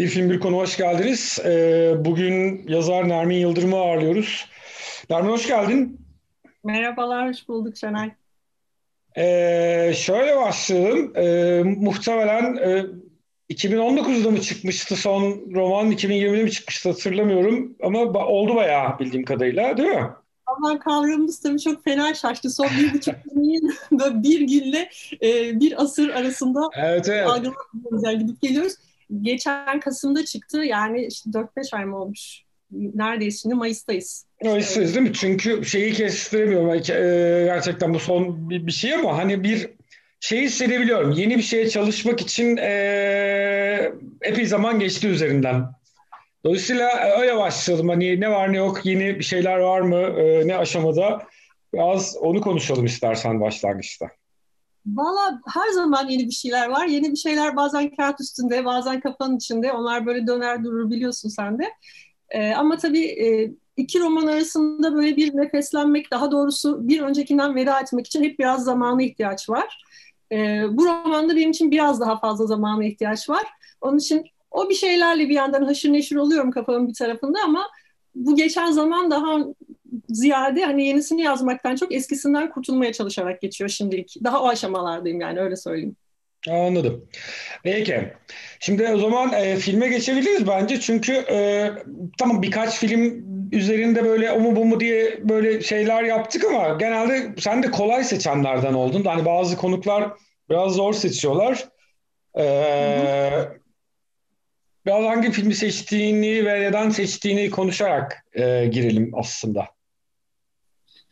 Bir film bir konu hoş geldiniz. Ee, bugün yazar Nermin Yıldırım'ı ağırlıyoruz. Nermin hoş geldin. Merhabalar, hoş bulduk Şenay. Ee, şöyle başlayalım. Ee, muhtemelen e, 2019'da mı çıkmıştı son roman, 2020'de mi çıkmıştı hatırlamıyorum. Ama oldu bayağı bildiğim kadarıyla değil mi? Ama kavramımız tabii çok fena şaştı. Son bir buçuk yıl bir günle e, bir asır arasında evet, evet. algılamıyoruz. Yani gidip geliyoruz geçen Kasım'da çıktı. Yani işte 4-5 ay mı olmuş? Neredeyiz şimdi? Mayıs'tayız. Mayıs'tayız değil mi? Çünkü şeyi kestiremiyorum. E, gerçekten bu son bir, şey ama hani bir şeyi hissedebiliyorum. Yeni bir şeye çalışmak için e, epey zaman geçti üzerinden. Dolayısıyla öyle başlayalım. Hani ne var ne yok, yeni bir şeyler var mı, e, ne aşamada? Biraz onu konuşalım istersen başlangıçta. Valla her zaman yeni bir şeyler var. Yeni bir şeyler bazen kağıt üstünde, bazen kafanın içinde. Onlar böyle döner durur biliyorsun sen de. Ee, ama tabii e, iki roman arasında böyle bir nefeslenmek, daha doğrusu bir öncekinden veda etmek için hep biraz zamana ihtiyaç var. Ee, bu romanda benim için biraz daha fazla zamana ihtiyaç var. Onun için o bir şeylerle bir yandan haşır neşir oluyorum kafamın bir tarafında ama bu geçen zaman daha ziyade hani yenisini yazmaktan çok eskisinden kurtulmaya çalışarak geçiyor şimdilik. Daha o aşamalardayım yani öyle söyleyeyim. Anladım. Peki. Şimdi o zaman e, filme geçebiliriz bence. Çünkü e, tamam birkaç film üzerinde böyle o mu bu mu diye böyle şeyler yaptık ama genelde sen de kolay seçenlerden oldun. Hani bazı konuklar biraz zor seçiyorlar. E, biraz hangi filmi seçtiğini ve neden seçtiğini konuşarak e, girelim aslında.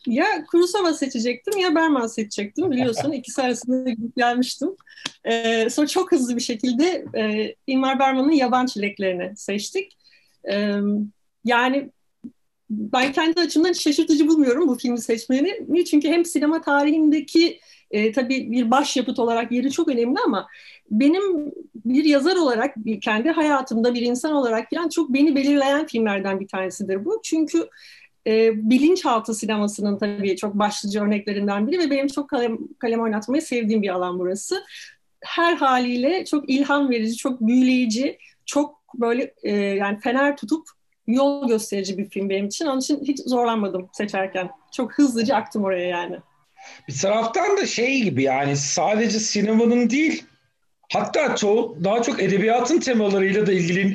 Ya Kurosawa seçecektim ya Berman seçecektim biliyorsun. ikisi arasında gelmiştim. Ee, sonra çok hızlı bir şekilde e, Ingmar Bergman'ın Yaban Çileklerini seçtik. Ee, yani ben kendi açımdan şaşırtıcı bulmuyorum bu filmi seçmeni. Çünkü hem sinema tarihindeki e, tabii bir başyapıt olarak yeri çok önemli ama benim bir yazar olarak kendi hayatımda bir insan olarak falan çok beni belirleyen filmlerden bir tanesidir bu. Çünkü e, bilinçaltı sinemasının tabii çok başlıca örneklerinden biri ve benim çok kalem, kalem oynatmayı sevdiğim bir alan burası. Her haliyle çok ilham verici, çok büyüleyici, çok böyle e, yani fener tutup yol gösterici bir film benim için. Onun için hiç zorlanmadım seçerken. Çok hızlıca aktım oraya yani. Bir taraftan da şey gibi yani sadece sinemanın değil hatta çoğu daha çok edebiyatın temalarıyla da ilgilen,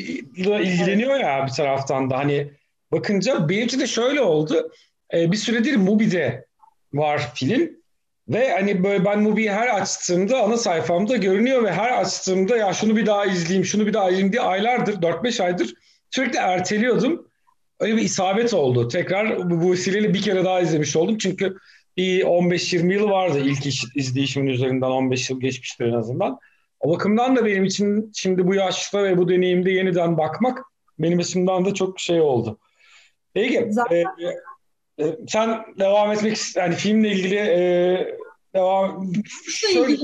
ilgileniyor ya bir taraftan da hani bakınca benimki de şöyle oldu. Ee, bir süredir Mubi'de var film. Ve hani böyle ben Mubi'yi her açtığımda ana sayfamda görünüyor ve her açtığımda ya şunu bir daha izleyeyim, şunu bir daha izleyeyim diye aylardır, 4-5 aydır sürekli erteliyordum. Öyle bir isabet oldu. Tekrar bu, bu vesileyle bir kere daha izlemiş oldum. Çünkü bir 15-20 yıl vardı ilk iş, izleyişimin üzerinden 15 yıl geçmiştir en azından. O bakımdan da benim için şimdi bu yaşta ve bu deneyimde yeniden bakmak benim açımdan da çok şey oldu. Peki. Zaten... E, e, sen devam etmek yani filmle ilgili e, devam şöyle...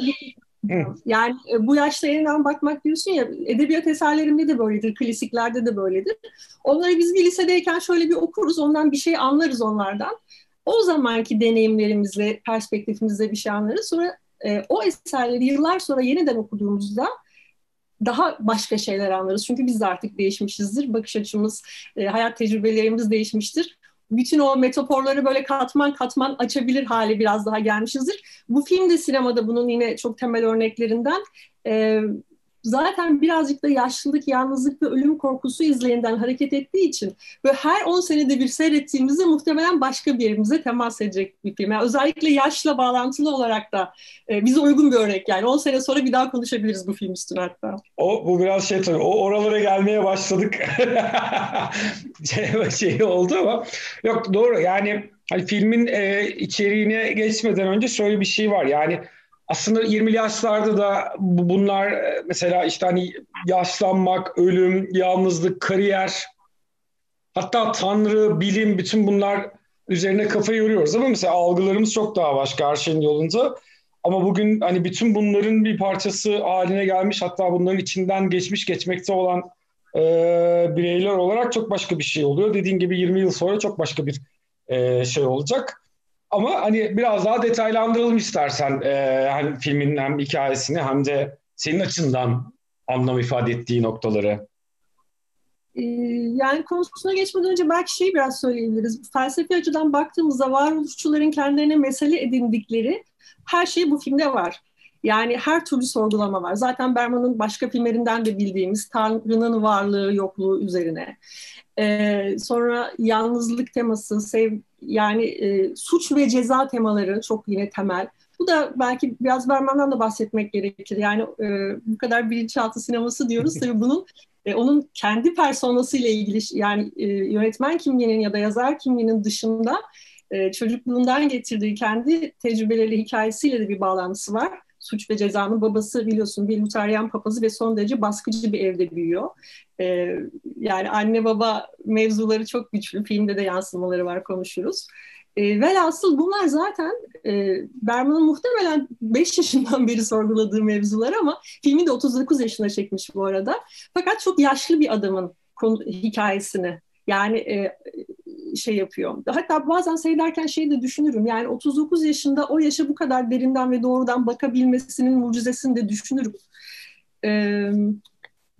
Yani e, bu yaşta yeniden bakmak diyorsun ya edebiyat eserlerinde de böyledir, klasiklerde de böyledir. Onları biz bir lisedeyken şöyle bir okuruz, ondan bir şey anlarız onlardan. O zamanki deneyimlerimizle, perspektifimizle bir şey anlarız. Sonra e, o eserleri yıllar sonra yeniden okuduğumuzda daha başka şeyler anlarız. Çünkü biz de artık değişmişizdir. Bakış açımız, e, hayat tecrübelerimiz değişmiştir. Bütün o metaforları böyle katman katman açabilir hale biraz daha gelmişizdir. Bu film de sinemada bunun yine çok temel örneklerinden. E, zaten birazcık da yaşlılık, yalnızlık ve ölüm korkusu izleyinden hareket ettiği için ve her 10 senede bir seyrettiğimizde muhtemelen başka bir yerimize temas edecek bir film. Yani özellikle yaşla bağlantılı olarak da e, bize uygun bir örnek yani. 10 sene sonra bir daha konuşabiliriz bu film üstüne hatta. O, bu biraz şey tabii, o oralara gelmeye başladık. şey, şey oldu ama yok doğru yani hani filmin e, içeriğine geçmeden önce şöyle bir şey var yani aslında 20 yaşlarda da bunlar e, mesela işte hani yaşlanmak, ölüm, yalnızlık, kariyer hatta tanrı, bilim bütün bunlar üzerine kafa yoruyoruz ama mesela algılarımız çok daha başka her şeyin yolunda. Ama bugün hani bütün bunların bir parçası haline gelmiş hatta bunların içinden geçmiş geçmekte olan e, bireyler olarak çok başka bir şey oluyor. Dediğin gibi 20 yıl sonra çok başka bir e, şey olacak. Ama hani biraz daha detaylandıralım istersen e, hani filmin hem hikayesini hem de senin açından anlam ifade ettiği noktaları. e, yani konusuna geçmeden önce belki şeyi biraz söyleyebiliriz. Felsefi açıdan baktığımızda varoluşçuların kendilerine mesele edindikleri her şey bu filmde var. Yani her türlü sorgulama var. Zaten Berman'ın başka filmlerinden de bildiğimiz Tanrı'nın varlığı yokluğu üzerine. Ee, sonra yalnızlık teması, sev, yani e, suç ve ceza temaları çok yine temel. Bu da belki biraz Berman'dan da bahsetmek gerekir. Yani e, bu kadar bilinçaltı sineması diyoruz. Tabii bunun e, onun kendi personasıyla ilgili yani e, yönetmen kimliğinin ya da yazar kimliğinin dışında e, çocukluğundan getirdiği kendi tecrübeleri, hikayesiyle de bir bağlantısı var. Suç ve Ceza'nın babası biliyorsun bir Luteryan papazı ve son derece baskıcı bir evde büyüyor. Ee, yani anne baba mevzuları çok güçlü. Filmde de yansımaları var konuşuruz. E, velhasıl bunlar zaten e, Berman'ın muhtemelen 5 yaşından beri sorguladığı mevzular ama filmi de 39 yaşına çekmiş bu arada. Fakat çok yaşlı bir adamın konu, hikayesini yani e, şey yapıyor. Hatta bazen seyrederken şey de düşünürüm. Yani 39 yaşında o yaşa bu kadar derinden ve doğrudan bakabilmesinin mucizesini de düşünürüm. Ee,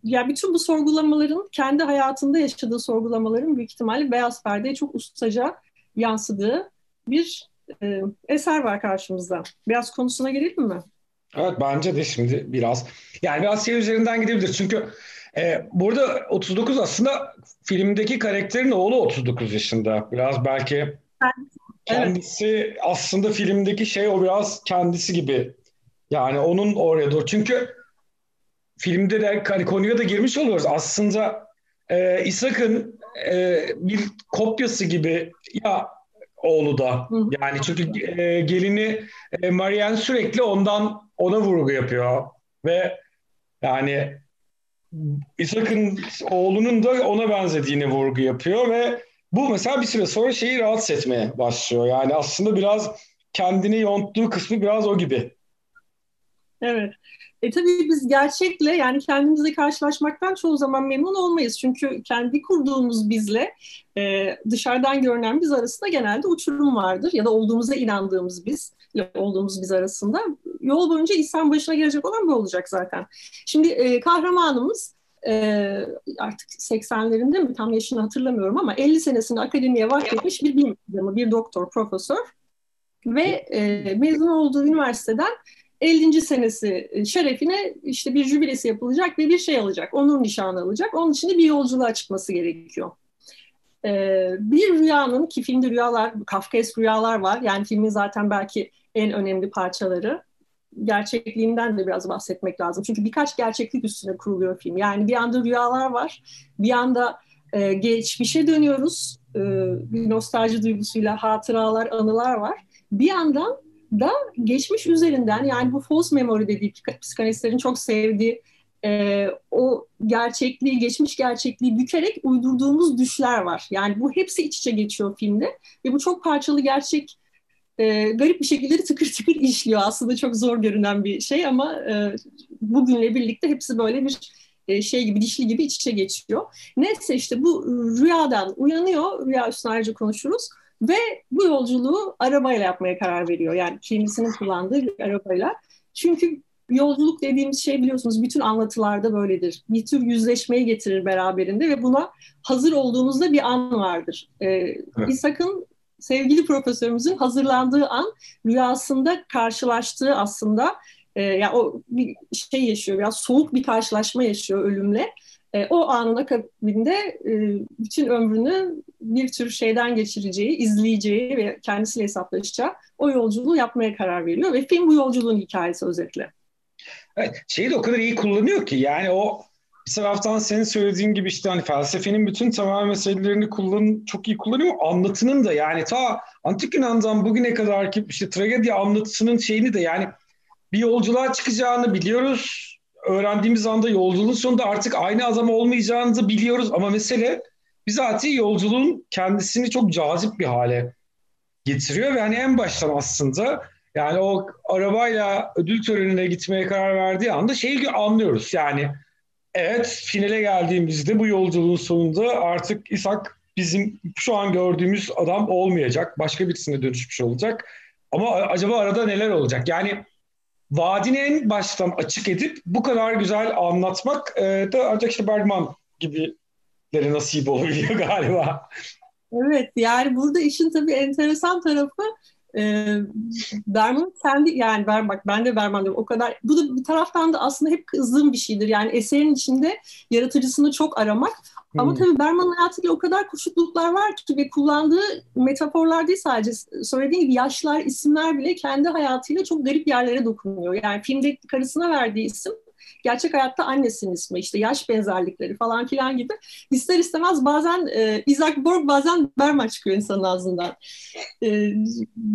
ya bütün bu sorgulamaların kendi hayatında yaşadığı sorgulamaların büyük ihtimalle Beyaz Perde'ye çok ustaca yansıdığı bir e, eser var karşımızda. Biraz konusuna girelim mi? Evet bence de şimdi biraz yani biraz şey üzerinden gidebilir çünkü e, burada 39 aslında filmdeki karakterin oğlu 39 yaşında. Biraz belki kendisi evet. aslında filmdeki şey o biraz kendisi gibi. Yani onun oraya doğru. Çünkü filmde de hani konuya da girmiş oluyoruz. Aslında e, İshak'ın e, bir kopyası gibi ya oğlu da. Yani çünkü e, gelini e, Marianne sürekli ondan ona vurgu yapıyor ve yani İshak'ın oğlunun da ona benzediğini vurgu yapıyor ve bu mesela bir süre sonra şeyi rahatsız etmeye başlıyor. Yani aslında biraz kendini yonttuğu kısmı biraz o gibi. Evet. E tabii biz gerçekle yani kendimizle karşılaşmaktan çoğu zaman memnun olmayız. Çünkü kendi kurduğumuz bizle e, dışarıdan görünen biz arasında genelde uçurum vardır. Ya da olduğumuza inandığımız biz olduğumuz biz arasında. Yol boyunca insan başına gelecek olan bu olacak zaten. Şimdi e, kahramanımız e, artık 80'lerinde mi tam yaşını hatırlamıyorum ama 50 senesinde akademiye vakfetmiş bir bilim adamı, bir doktor, profesör ve e, mezun olduğu üniversiteden 50. senesi e, şerefine işte bir jübilesi yapılacak ve bir şey alacak. Onun nişanı alacak. Onun için de bir yolculuğa çıkması gerekiyor. Ee, bir rüyanın ki filmde rüyalar, Kafkaesk rüyalar var. Yani filmin zaten belki en önemli parçaları. Gerçekliğinden de biraz bahsetmek lazım. Çünkü birkaç gerçeklik üstüne kuruluyor film. Yani bir anda rüyalar var. Bir anda e, geçmişe dönüyoruz. E, bir nostalji duygusuyla hatıralar, anılar var. Bir yandan da geçmiş üzerinden yani bu false memory dediği psikanalistlerin çok sevdiği e, o gerçekliği, geçmiş gerçekliği bükerek uydurduğumuz düşler var. Yani bu hepsi iç içe geçiyor filmde ve bu çok parçalı gerçek e, garip bir şekilde tıkır tıkır işliyor. Aslında çok zor görünen bir şey ama e, bugünle birlikte hepsi böyle bir e, şey gibi, dişli gibi iç içe geçiyor. Neyse işte bu rüyadan uyanıyor, rüya üstüne ayrıca konuşuruz. Ve bu yolculuğu arabayla yapmaya karar veriyor. Yani kendisinin kullandığı bir arabayla. Çünkü yolculuk dediğimiz şey biliyorsunuz bütün anlatılarda böyledir. Bir tür yüzleşmeyi getirir beraberinde ve buna hazır olduğunuzda bir an vardır. Ee, evet. İshak'ın sevgili profesörümüzün hazırlandığı an rüyasında karşılaştığı aslında e, yani o bir şey yaşıyor biraz soğuk bir karşılaşma yaşıyor ölümle e, o anın akabinde e, bütün ömrünü bir tür şeyden geçireceği, izleyeceği ve kendisiyle hesaplaşacağı o yolculuğu yapmaya karar veriyor ve film bu yolculuğun hikayesi özetle. Evet, şeyi de o kadar iyi kullanıyor ki yani o bir taraftan senin söylediğin gibi işte hani felsefenin bütün temel meselelerini kullan çok iyi kullanıyor. Anlatının da yani ta antik Yunan'dan bugüne kadar ki işte tragedi anlatısının şeyini de yani bir yolculuğa çıkacağını biliyoruz öğrendiğimiz anda yolculuğun sonunda artık aynı adam olmayacağını biliyoruz ama mesele bizatihi yolculuğun kendisini çok cazip bir hale getiriyor ve hani en baştan aslında yani o arabayla ödül törenine gitmeye karar verdiği anda şeyi anlıyoruz yani evet finale geldiğimizde bu yolculuğun sonunda artık İshak bizim şu an gördüğümüz adam olmayacak. Başka birisine dönüşmüş olacak. Ama acaba arada neler olacak? Yani vaadini en baştan açık edip bu kadar güzel anlatmak e, da ancak işte Bergman gibi nasip olabiliyor galiba. Evet yani burada işin tabii enteresan tarafı e, Berman kendi yani ben bak ben de Berman diyorum o kadar bu da bir taraftan da aslında hep kızdığım bir şeydir. Yani eserin içinde yaratıcısını çok aramak. Hmm. Ama tabii Berman'ın hayatıyla o kadar kuşukluklar var ki ve kullandığı metaforlar değil sadece söylediğim gibi yaşlar, isimler bile kendi hayatıyla çok garip yerlere dokunuyor. Yani filmde karısına verdiği isim gerçek hayatta annesinin ismi işte yaş benzerlikleri falan filan gibi ister istemez bazen e, Isaac Borg bazen Berman çıkıyor insanın ağzından. E,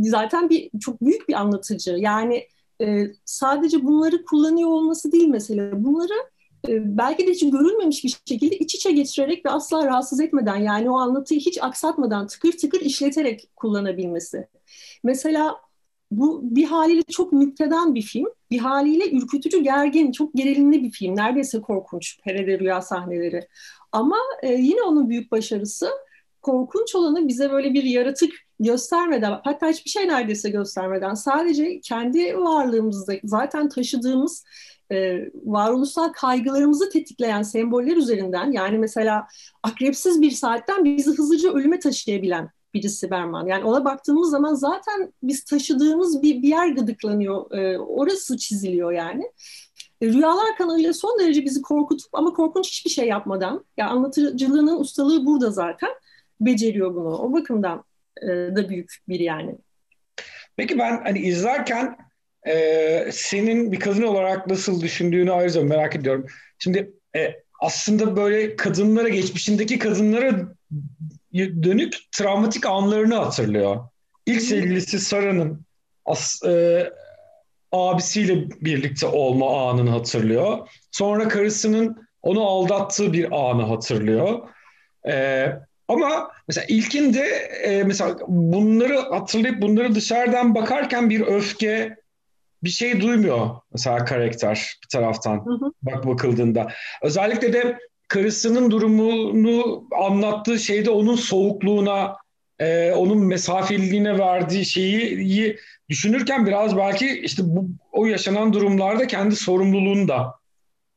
zaten bir çok büyük bir anlatıcı. Yani e, sadece bunları kullanıyor olması değil mesele. Bunları e, belki de hiç görülmemiş bir şekilde iç içe geçirerek ve asla rahatsız etmeden yani o anlatıyı hiç aksatmadan tıkır tıkır işleterek kullanabilmesi. Mesela bu bir haliyle çok nükteden bir film. Bir haliyle ürkütücü, gergin, çok gerilimli bir film. Neredeyse korkunç perede rüya sahneleri. Ama e, yine onun büyük başarısı korkunç olanı bize böyle bir yaratık göstermeden, hatta hiçbir şey neredeyse göstermeden sadece kendi varlığımızda zaten taşıdığımız e, varoluşsal kaygılarımızı tetikleyen semboller üzerinden yani mesela akrepsiz bir saatten bizi hızlıca ölüme taşıyabilen birisi Berman. Yani ona baktığımız zaman zaten biz taşıdığımız bir, bir yer gıdıklanıyor. E, orası çiziliyor yani. E, Rüyalar kanalıyla son derece bizi korkutup ama korkunç hiçbir şey yapmadan, yani anlatıcılığının ustalığı burada zaten beceriyor bunu. O bakımdan e, da büyük bir yani. Peki ben hani izlerken e, senin bir kadın olarak nasıl düşündüğünü ayrıca merak ediyorum. Şimdi e, aslında böyle kadınlara, geçmişindeki kadınlara dönük travmatik anlarını hatırlıyor. İlk sevgilisi Sara'nın as, e, abisiyle birlikte olma anını hatırlıyor. Sonra karısının onu aldattığı bir anı hatırlıyor. E, ama mesela ilkinde e, mesela bunları hatırlayıp bunları dışarıdan bakarken bir öfke, bir şey duymuyor mesela karakter bir taraftan hı hı. bak bakıldığında. Özellikle de karısının durumunu anlattığı şeyde onun soğukluğuna, e, onun mesafeliliğine verdiği şeyi düşünürken biraz belki işte bu o yaşanan durumlarda kendi sorumluluğunu da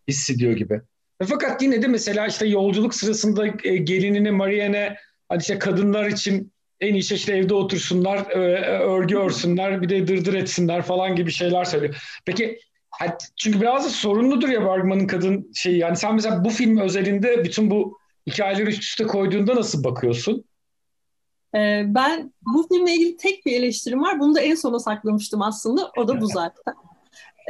hissediyor gibi. E, fakat yine de mesela işte yolculuk sırasında e, gelinini Marianne hani işte kadınlar için en iyi işte evde otursunlar, e, örgü örsünler, bir de dırdır etsinler falan gibi şeyler söylüyor. Peki çünkü biraz da sorunludur ya Bergman'ın kadın şeyi. Yani sen mesela bu film özelinde bütün bu hikayeleri üst üste koyduğunda nasıl bakıyorsun? Ee, ben bu filmle ilgili tek bir eleştirim var. Bunu da en sona saklamıştım aslında. O da bu zaten.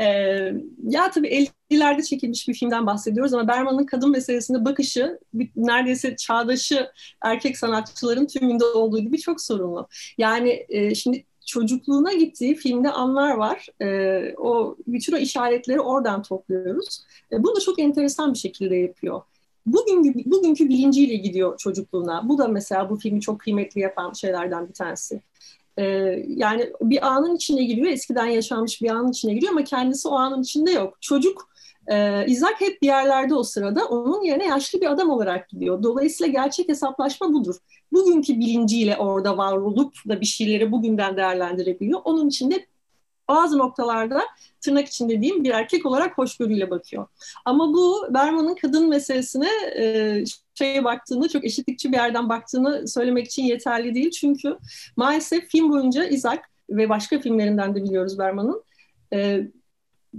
Ee, ya tabii 50'lerde çekilmiş bir filmden bahsediyoruz ama Berman'ın kadın meselesinde bakışı neredeyse çağdaşı erkek sanatçıların tümünde olduğu gibi çok sorunlu. Yani e, şimdi çocukluğuna gittiği filmde anlar var. E, o bütün o işaretleri oradan topluyoruz. E, bunu da çok enteresan bir şekilde yapıyor. Bugünkü, bugünkü bilinciyle gidiyor çocukluğuna. Bu da mesela bu filmi çok kıymetli yapan şeylerden bir tanesi. E, yani bir anın içine giriyor, eskiden yaşanmış bir anın içine giriyor ama kendisi o anın içinde yok. Çocuk ee, İzak hep bir yerlerde o sırada onun yerine yaşlı bir adam olarak gidiyor. Dolayısıyla gerçek hesaplaşma budur bugünkü bilinciyle orada var olup da bir şeyleri bugünden değerlendirebiliyor. Onun için de bazı noktalarda tırnak için dediğim bir erkek olarak hoşgörüyle bakıyor. Ama bu Berman'ın kadın meselesine e, şeye baktığını, çok eşitlikçi bir yerden baktığını söylemek için yeterli değil. Çünkü maalesef film boyunca İzak ve başka filmlerinden de biliyoruz Berman'ın e,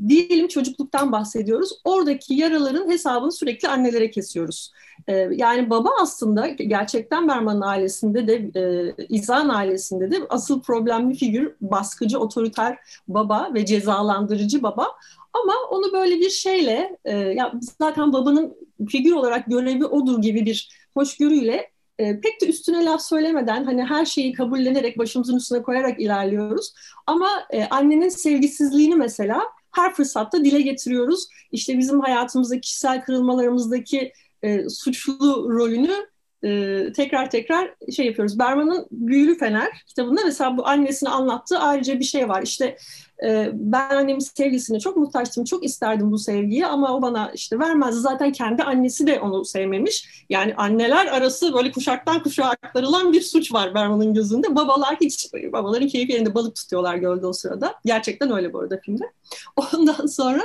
diyelim çocukluktan bahsediyoruz. Oradaki yaraların hesabını sürekli annelere kesiyoruz. Ee, yani baba aslında gerçekten Berman'ın ailesinde de e, İzan ailesinde de asıl problemli figür baskıcı, otoriter baba ve cezalandırıcı baba. Ama onu böyle bir şeyle, e, ya zaten babanın figür olarak görevi odur gibi bir hoşgörüyle e, pek de üstüne laf söylemeden hani her şeyi kabullenerek başımızın üstüne koyarak ilerliyoruz. Ama e, annenin sevgisizliğini mesela her fırsatta dile getiriyoruz. İşte bizim hayatımızda kişisel kırılmalarımızdaki e, suçlu rolünü e, tekrar tekrar şey yapıyoruz. Berman'ın Büyülü Fener kitabında mesela bu annesine anlattığı ayrıca bir şey var. İşte e, ben annemin sevgisine çok muhtaçtım, çok isterdim bu sevgiyi ama o bana işte vermezdi. Zaten kendi annesi de onu sevmemiş. Yani anneler arası böyle kuşaktan kuşağa aktarılan bir suç var Berman'ın gözünde. Babalar hiç, babaların keyif yerinde balık tutuyorlar gölde o sırada. Gerçekten öyle bu arada filmde. Ondan sonra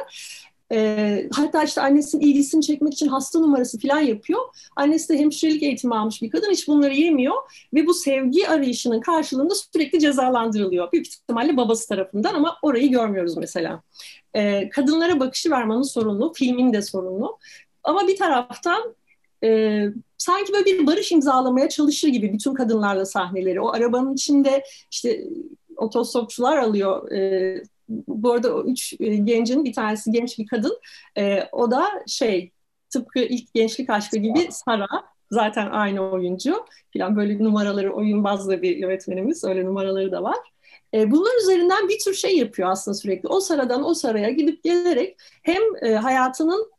E, hatta işte annesinin ilgisini çekmek için hasta numarası falan yapıyor. Annesi de hemşirelik eğitimi almış bir kadın. Hiç bunları yemiyor. Ve bu sevgi arayışının karşılığında sürekli cezalandırılıyor. Büyük ihtimalle babası tarafından ama orayı görmüyoruz mesela. E, kadınlara bakışı vermanın sorunlu. Filmin de sorunlu. Ama bir taraftan e, sanki böyle bir barış imzalamaya çalışır gibi bütün kadınlarla sahneleri. O arabanın içinde işte otostopçular alıyor. E, bu arada o üç e, gencin bir tanesi genç bir kadın. E, o da şey tıpkı ilk gençlik aşkı gibi Sara. Zaten aynı oyuncu. Falan böyle numaraları oyun bazlı bir yönetmenimiz. Öyle numaraları da var. E, bunlar üzerinden bir tür şey yapıyor aslında sürekli. O Sara'dan o Sara'ya gidip gelerek hem e, hayatının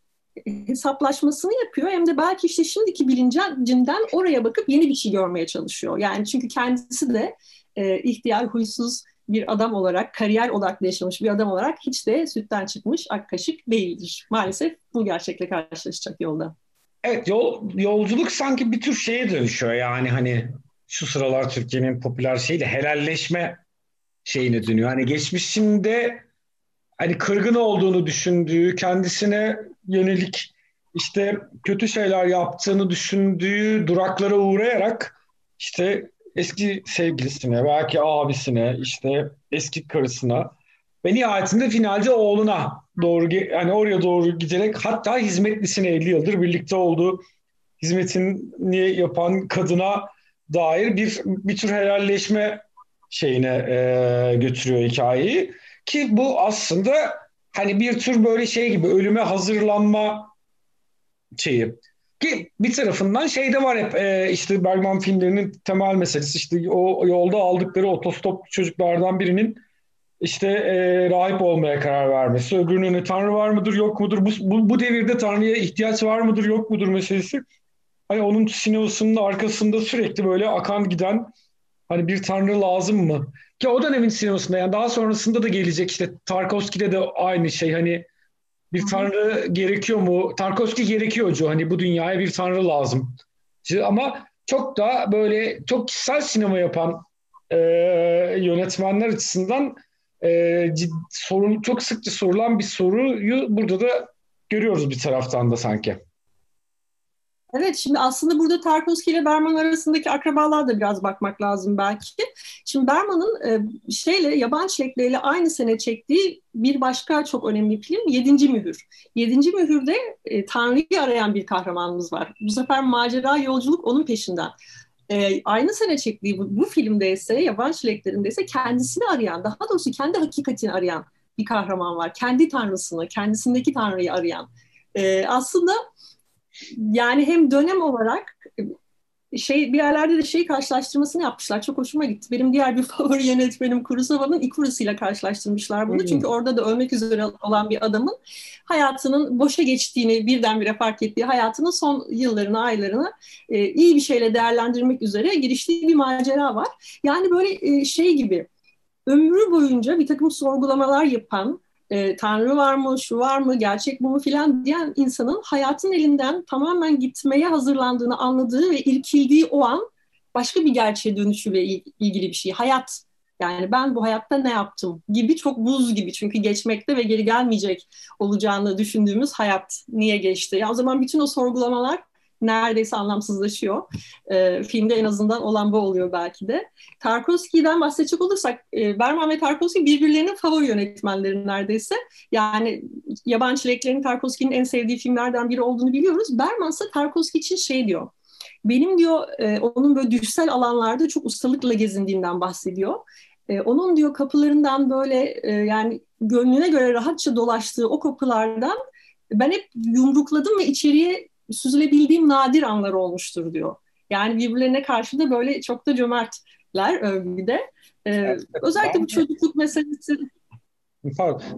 hesaplaşmasını yapıyor hem de belki işte şimdiki bilincinden oraya bakıp yeni bir şey görmeye çalışıyor. Yani çünkü kendisi de e, ihtiyar, huysuz bir adam olarak, kariyer odaklı yaşamış bir adam olarak hiç de sütten çıkmış ak kaşık değildir. Maalesef bu gerçekle karşılaşacak yolda. Evet, yol, yolculuk sanki bir tür şeye dönüşüyor yani hani şu sıralar Türkiye'nin popüler şeyle helalleşme şeyine dönüyor. Hani geçmişinde hani kırgın olduğunu düşündüğü, kendisine yönelik işte kötü şeyler yaptığını düşündüğü duraklara uğrayarak işte eski sevgilisine, belki abisine, işte eski karısına ve nihayetinde finalde oğluna doğru hani oraya doğru giderek hatta hizmetlisine 50 yıldır birlikte olduğu hizmetini yapan kadına dair bir bir tür helalleşme şeyine e, götürüyor hikayeyi ki bu aslında hani bir tür böyle şey gibi ölüme hazırlanma şeyi. Ki bir tarafından şey de var hep e, işte Bergman filmlerinin temel meselesi işte o yolda aldıkları otostop çocuklardan birinin işte e, rahip olmaya karar vermesi. Öbürünün Tanrı var mıdır yok mudur? Bu, bu, bu devirde Tanrı'ya ihtiyaç var mıdır yok mudur meselesi. Hani onun sinemasının arkasında sürekli böyle akan giden hani bir Tanrı lazım mı? Ki o dönemin sinemasında yani daha sonrasında da gelecek işte Tarkovski'de de aynı şey hani bir tanrı gerekiyor mu? Tarkovski gerekiyorcu hani bu dünyaya bir tanrı lazım. Ama çok da böyle çok kişisel sinema yapan e, yönetmenler açısından e, cid, sorun, çok sıkça sorulan bir soruyu burada da görüyoruz bir taraftan da sanki. Evet şimdi aslında burada Tarkovski ile Berman arasındaki akrabalar da biraz bakmak lazım belki. Şimdi Berman'ın e, şeyle yaban çilekleriyle aynı sene çektiği bir başka çok önemli film Yedinci Mühür. Yedinci Mühür'de e, Tanrı'yı arayan bir kahramanımız var. Bu sefer macera yolculuk onun peşinden. E, aynı sene çektiği bu, bu filmde ise yaban çileklerinde ise kendisini arayan daha doğrusu kendi hakikatini arayan bir kahraman var. Kendi tanrısını, kendisindeki tanrıyı arayan. E, aslında yani hem dönem olarak şey bir yerlerde de şey karşılaştırmasını yapmışlar. Çok hoşuma gitti. Benim diğer bir favori yönetmenim Kurosawa'nın ile karşılaştırmışlar bunu. Hmm. Çünkü orada da ölmek üzere olan bir adamın hayatının boşa geçtiğini birdenbire fark ettiği hayatının son yıllarını, aylarını e, iyi bir şeyle değerlendirmek üzere giriştiği bir macera var. Yani böyle e, şey gibi ömrü boyunca bir takım sorgulamalar yapan, e, Tanrı var mı, şu var mı, gerçek bu mu filan diyen insanın hayatın elinden tamamen gitmeye hazırlandığını anladığı ve irkildiği o an başka bir gerçeğe dönüşüyle ilgili bir şey. Hayat yani ben bu hayatta ne yaptım gibi çok buz gibi çünkü geçmekte ve geri gelmeyecek olacağını düşündüğümüz hayat niye geçti? Ya o zaman bütün o sorgulamalar neredeyse anlamsızlaşıyor. E, filmde en azından olan bu oluyor belki de. Tarkovski'den bahsedecek olursak e, Berman ve Tarkovski birbirlerinin favori yönetmenleri neredeyse. Yani Yabancı Çileklerin Tarkovski'nin en sevdiği filmlerden biri olduğunu biliyoruz. Berman ise Tarkovski için şey diyor. Benim diyor e, onun böyle düşsel alanlarda çok ustalıkla gezindiğinden bahsediyor. E, onun diyor kapılarından böyle e, yani gönlüne göre rahatça dolaştığı o kapılardan ben hep yumrukladım ve içeriye süzülebildiğim nadir anlar olmuştur diyor. Yani birbirlerine karşı da böyle çok da cömertler övgüde. Ee, özellikle bu çocukluk meselesi.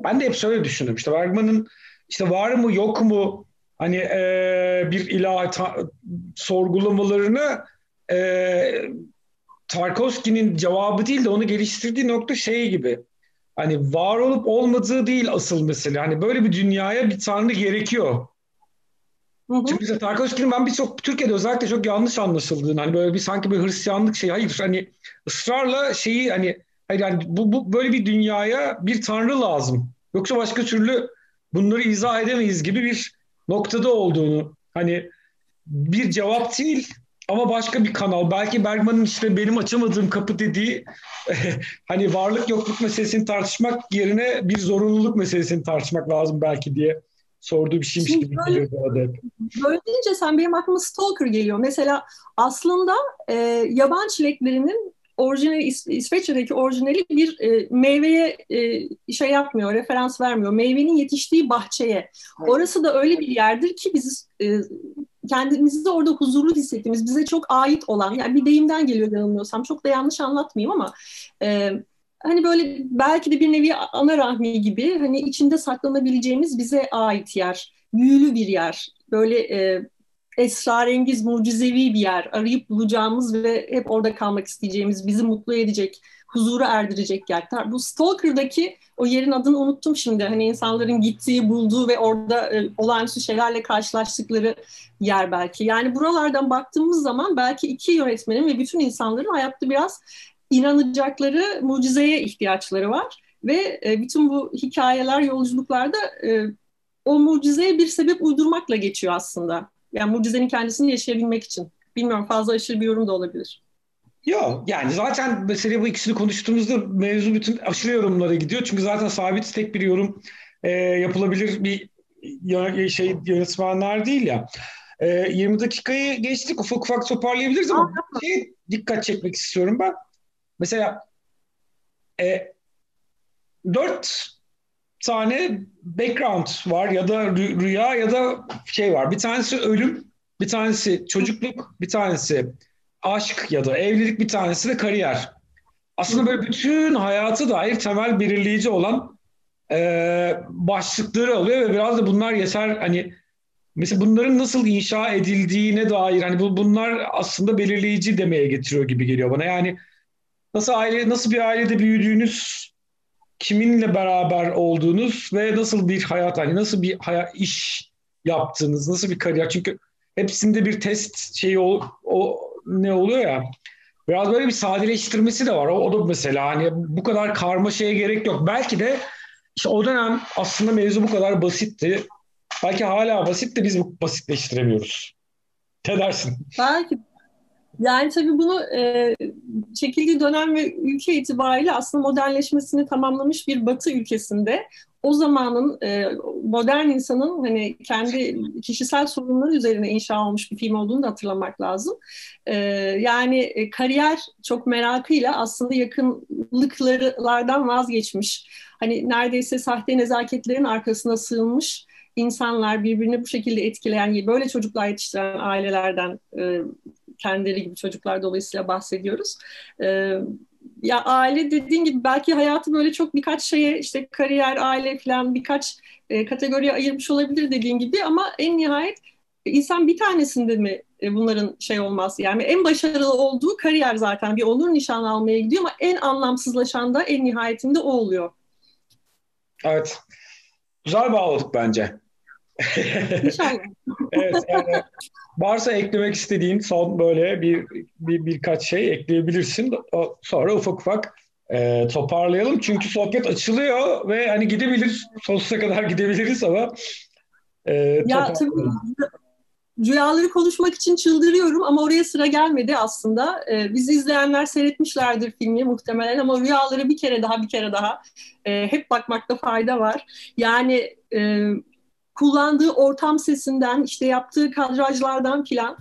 Ben de hep şöyle düşündüm. İşte Bergman'ın işte var mı yok mu hani e, bir ilah ta, sorgulamalarını e, Tarkovski'nin cevabı değil de onu geliştirdiği nokta şey gibi. Hani var olup olmadığı değil asıl mesele. Hani böyle bir dünyaya bir tanrı gerekiyor. Hı Çünkü mesela Tarkovski'nin ben birçok Türkiye'de özellikle çok yanlış anlaşıldığını hani böyle bir sanki bir Hristiyanlık şey hayır hani ısrarla şeyi hani hayır yani bu, bu böyle bir dünyaya bir tanrı lazım. Yoksa başka türlü bunları izah edemeyiz gibi bir noktada olduğunu hani bir cevap değil ama başka bir kanal. Belki Bergman'ın işte benim açamadığım kapı dediği hani varlık yokluk meselesini tartışmak yerine bir zorunluluk meselesini tartışmak lazım belki diye sorduğu bir şeymiş Şimdi gibi böyle, geliyor bana hep. Böyle deyince sen benim aklıma Stalker geliyor. Mesela aslında e, yaban çileklerinin orijinali İs- İsveçre'deki orijinali bir e, meyveye e, şey yapmıyor, referans vermiyor. Meyvenin yetiştiği bahçeye. Orası da öyle bir yerdir ki biz e, kendimizi de orada huzurlu hissettiğimiz, bize çok ait olan, yani bir deyimden geliyor yanılmıyorsam, çok da yanlış anlatmayayım ama e, hani böyle belki de bir nevi ana rahmi gibi hani içinde saklanabileceğimiz bize ait yer, büyülü bir yer, böyle e, esrarengiz, mucizevi bir yer, arayıp bulacağımız ve hep orada kalmak isteyeceğimiz, bizi mutlu edecek, huzura erdirecek yer. Bu Stalker'daki o yerin adını unuttum şimdi. Hani insanların gittiği, bulduğu ve orada e, olağanüstü şeylerle karşılaştıkları yer belki. Yani buralardan baktığımız zaman belki iki yönetmenin ve bütün insanların hayatta biraz inanacakları mucizeye ihtiyaçları var. Ve e, bütün bu hikayeler, yolculuklarda e, o mucizeye bir sebep uydurmakla geçiyor aslında. Yani mucizenin kendisini yaşayabilmek için. Bilmiyorum fazla aşırı bir yorum da olabilir. Yok yani zaten mesela bu ikisini konuştuğumuzda mevzu bütün aşırı yorumlara gidiyor. Çünkü zaten sabit tek bir yorum e, yapılabilir bir şey yönetmenler değil ya. E, 20 dakikayı geçtik ufak ufak toparlayabiliriz ama bir şey dikkat çekmek istiyorum ben. Mesela e, dört tane background var ya da rüya ya da şey var. Bir tanesi ölüm, bir tanesi çocukluk, bir tanesi aşk ya da evlilik, bir tanesi de kariyer. Aslında böyle bütün hayatı dair temel belirleyici olan e, başlıkları alıyor ve biraz da bunlar yeter hani mesela bunların nasıl inşa edildiğine dair hani bu, bunlar aslında belirleyici demeye getiriyor gibi geliyor bana. Yani nasıl aile nasıl bir ailede büyüdüğünüz kiminle beraber olduğunuz ve nasıl bir hayat hani nasıl bir hayat, iş yaptığınız, nasıl bir kariyer. Çünkü hepsinde bir test şeyi o, o ne oluyor ya. Biraz böyle bir sadeleştirmesi de var. O, o da mesela hani bu kadar karma şeye gerek yok. Belki de işte o dönem aslında mevzu bu kadar basitti. Belki hala basit de biz basitleştiremiyoruz. Ne dersin? Belki yani tabii bunu e, çekildiği dönem ve ülke itibariyle aslında modernleşmesini tamamlamış bir Batı ülkesinde o zamanın e, modern insanın hani kendi kişisel sorunları üzerine inşa olmuş bir film olduğunu da hatırlamak lazım. E, yani e, kariyer çok merakıyla aslında yakınlıklardan vazgeçmiş. Hani neredeyse sahte nezaketlerin arkasına sığınmış insanlar birbirini bu şekilde etkileyen, böyle çocuklar yetiştiren ailelerden e, kendileri gibi çocuklar dolayısıyla bahsediyoruz. E, ya aile dediğin gibi belki hayatı böyle çok birkaç şeye işte kariyer, aile falan birkaç e, kategoriye ayırmış olabilir dediğin gibi ama en nihayet insan bir tanesinde mi e, bunların şey olmaz. Yani en başarılı olduğu kariyer zaten bir onur nişanı almaya gidiyor ama en anlamsızlaşan da en nihayetinde o oluyor. Evet. Güzel bağladık bence. İnşallah. evet yani varsa eklemek istediğin son böyle bir, bir birkaç şey ekleyebilirsin. Sonra ufak ufak e, toparlayalım. Çünkü sohbet açılıyor ve hani gidebilir. Sonsuza kadar gidebiliriz ama e, ya tabii rüyaları konuşmak için çıldırıyorum ama oraya sıra gelmedi aslında. Ee, bizi izleyenler seyretmişlerdir filmi muhtemelen ama rüyaları bir kere daha bir kere daha e, hep bakmakta fayda var. Yani e, kullandığı ortam sesinden, işte yaptığı kadrajlardan filan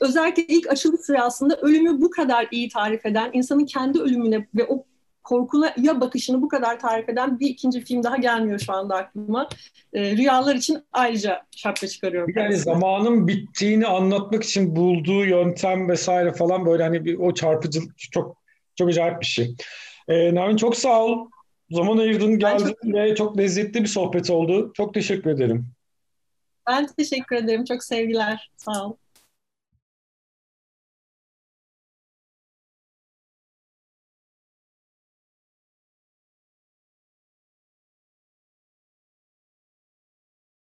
özellikle ilk açılış sırasında ölümü bu kadar iyi tarif eden, insanın kendi ölümüne ve o korkuna ya bakışını bu kadar tarif eden bir ikinci film daha gelmiyor şu anda aklıma. E, rüyalar için ayrıca şapka çıkarıyorum. Yani zamanın bittiğini anlatmak için bulduğu yöntem vesaire falan böyle hani bir, o çarpıcı çok çok acayip bir şey. E, Nermin çok sağ ol. Zaman ayırdın, geldin çok... ve çok lezzetli bir sohbet oldu. Çok teşekkür ederim. Ben teşekkür ederim. Çok sevgiler. Sağ ol.